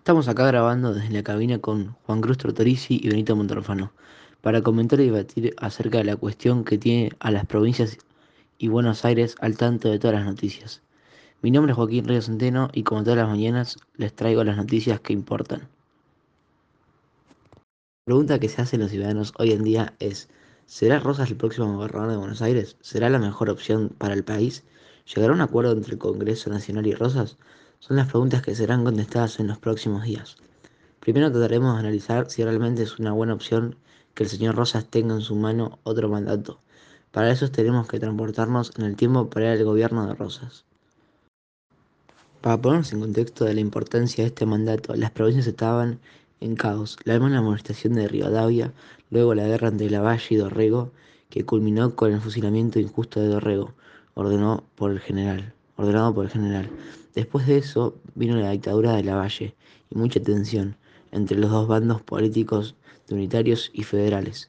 Estamos acá grabando desde la cabina con Juan Cruz Tortorici y Benito Montalfano para comentar y debatir acerca de la cuestión que tiene a las provincias y Buenos Aires al tanto de todas las noticias. Mi nombre es Joaquín Río Centeno y como todas las mañanas les traigo las noticias que importan. La pregunta que se hacen los ciudadanos hoy en día es, ¿será Rosas el próximo gobernador de Buenos Aires? ¿Será la mejor opción para el país? ¿Llegará un acuerdo entre el Congreso Nacional y Rosas? Son las preguntas que serán contestadas en los próximos días. Primero trataremos de analizar si realmente es una buena opción que el señor Rosas tenga en su mano otro mandato. Para eso tenemos que transportarnos en el tiempo para el gobierno de Rosas. Para ponernos en contexto de la importancia de este mandato, las provincias estaban en caos. La hermana amonestación de Rivadavia, luego la guerra entre Lavalle y Dorrego, que culminó con el fusilamiento injusto de Dorrego, ordenó por el general, ordenado por el general. Después de eso vino la dictadura de Lavalle y mucha tensión entre los dos bandos políticos unitarios y federales.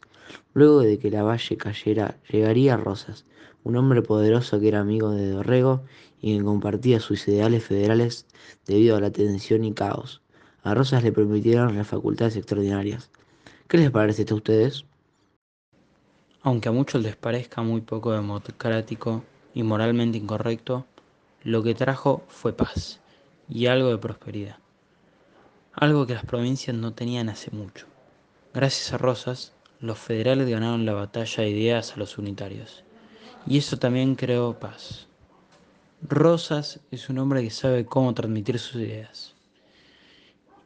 Luego de que Lavalle cayera, llegaría Rosas, un hombre poderoso que era amigo de Dorrego y que compartía sus ideales federales debido a la tensión y caos. A Rosas le permitieron las facultades extraordinarias. ¿Qué les parece esto a ustedes? Aunque a muchos les parezca muy poco democrático y moralmente incorrecto, lo que trajo fue paz y algo de prosperidad. Algo que las provincias no tenían hace mucho. Gracias a Rosas, los federales ganaron la batalla de ideas a los unitarios. Y eso también creó paz. Rosas es un hombre que sabe cómo transmitir sus ideas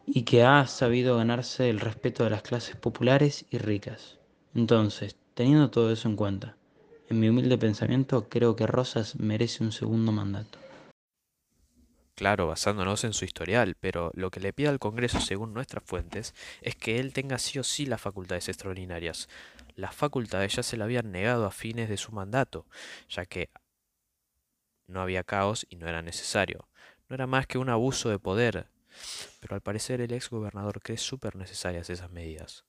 y que ha sabido ganarse el respeto de las clases populares y ricas. Entonces, teniendo todo eso en cuenta, en mi humilde pensamiento creo que Rosas merece un segundo mandato. Claro, basándonos en su historial, pero lo que le pide al Congreso, según nuestras fuentes, es que él tenga sí o sí las facultades extraordinarias. Las facultades ya se le habían negado a fines de su mandato, ya que no había caos y no era necesario. No era más que un abuso de poder. Pero al parecer el ex gobernador cree súper necesarias esas medidas.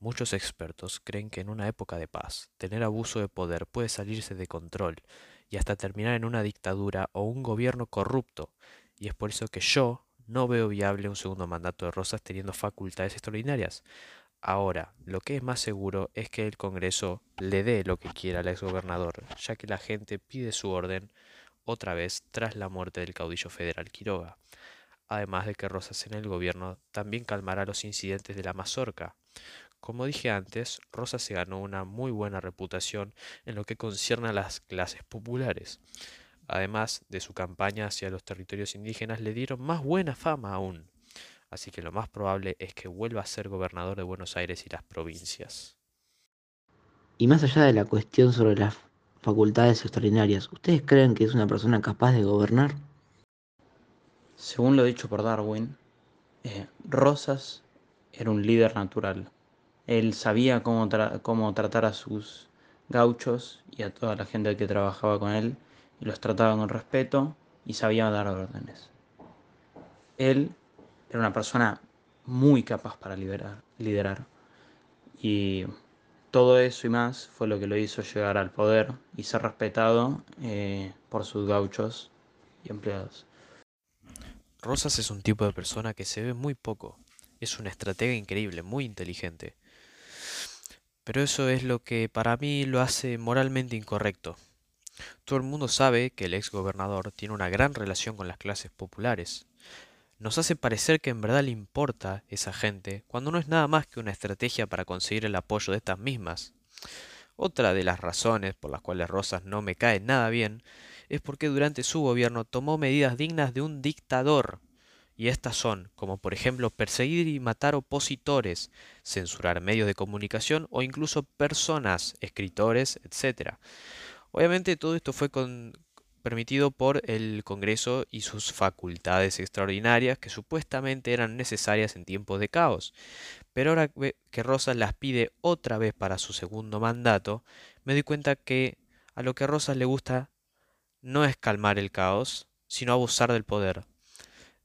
Muchos expertos creen que en una época de paz, tener abuso de poder puede salirse de control y hasta terminar en una dictadura o un gobierno corrupto, y es por eso que yo no veo viable un segundo mandato de Rosas teniendo facultades extraordinarias. Ahora, lo que es más seguro es que el Congreso le dé lo que quiera al exgobernador, ya que la gente pide su orden otra vez tras la muerte del caudillo federal Quiroga. Además de que Rosas en el gobierno también calmará los incidentes de la mazorca. Como dije antes, Rosas se ganó una muy buena reputación en lo que concierne a las clases populares además de su campaña hacia los territorios indígenas, le dieron más buena fama aún. Así que lo más probable es que vuelva a ser gobernador de Buenos Aires y las provincias. Y más allá de la cuestión sobre las facultades extraordinarias, ¿ustedes creen que es una persona capaz de gobernar? Según lo dicho por Darwin, eh, Rosas era un líder natural. Él sabía cómo, cómo tratar a sus gauchos y a toda la gente que trabajaba con él los trataba con respeto y sabía dar órdenes. Él era una persona muy capaz para liderar, liderar y todo eso y más fue lo que lo hizo llegar al poder y ser respetado eh, por sus gauchos y empleados. Rosas es un tipo de persona que se ve muy poco. Es una estratega increíble, muy inteligente. Pero eso es lo que para mí lo hace moralmente incorrecto. Todo el mundo sabe que el ex gobernador tiene una gran relación con las clases populares. Nos hace parecer que en verdad le importa esa gente, cuando no es nada más que una estrategia para conseguir el apoyo de estas mismas. Otra de las razones por las cuales Rosas no me cae nada bien es porque durante su gobierno tomó medidas dignas de un dictador. Y estas son, como por ejemplo perseguir y matar opositores, censurar medios de comunicación o incluso personas, escritores, etc. Obviamente todo esto fue permitido por el Congreso y sus facultades extraordinarias que supuestamente eran necesarias en tiempos de caos. Pero ahora que Rosas las pide otra vez para su segundo mandato, me doy cuenta que a lo que a Rosas le gusta no es calmar el caos, sino abusar del poder.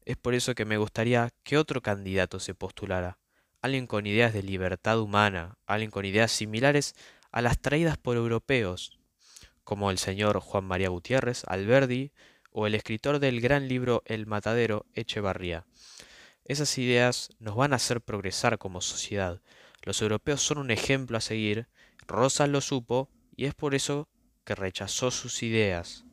Es por eso que me gustaría que otro candidato se postulara, alguien con ideas de libertad humana, alguien con ideas similares a las traídas por europeos, como el señor Juan María Gutiérrez, Alberdi o el escritor del gran libro El Matadero, Echevarría. Esas ideas nos van a hacer progresar como sociedad. Los europeos son un ejemplo a seguir, Rosas lo supo y es por eso que rechazó sus ideas.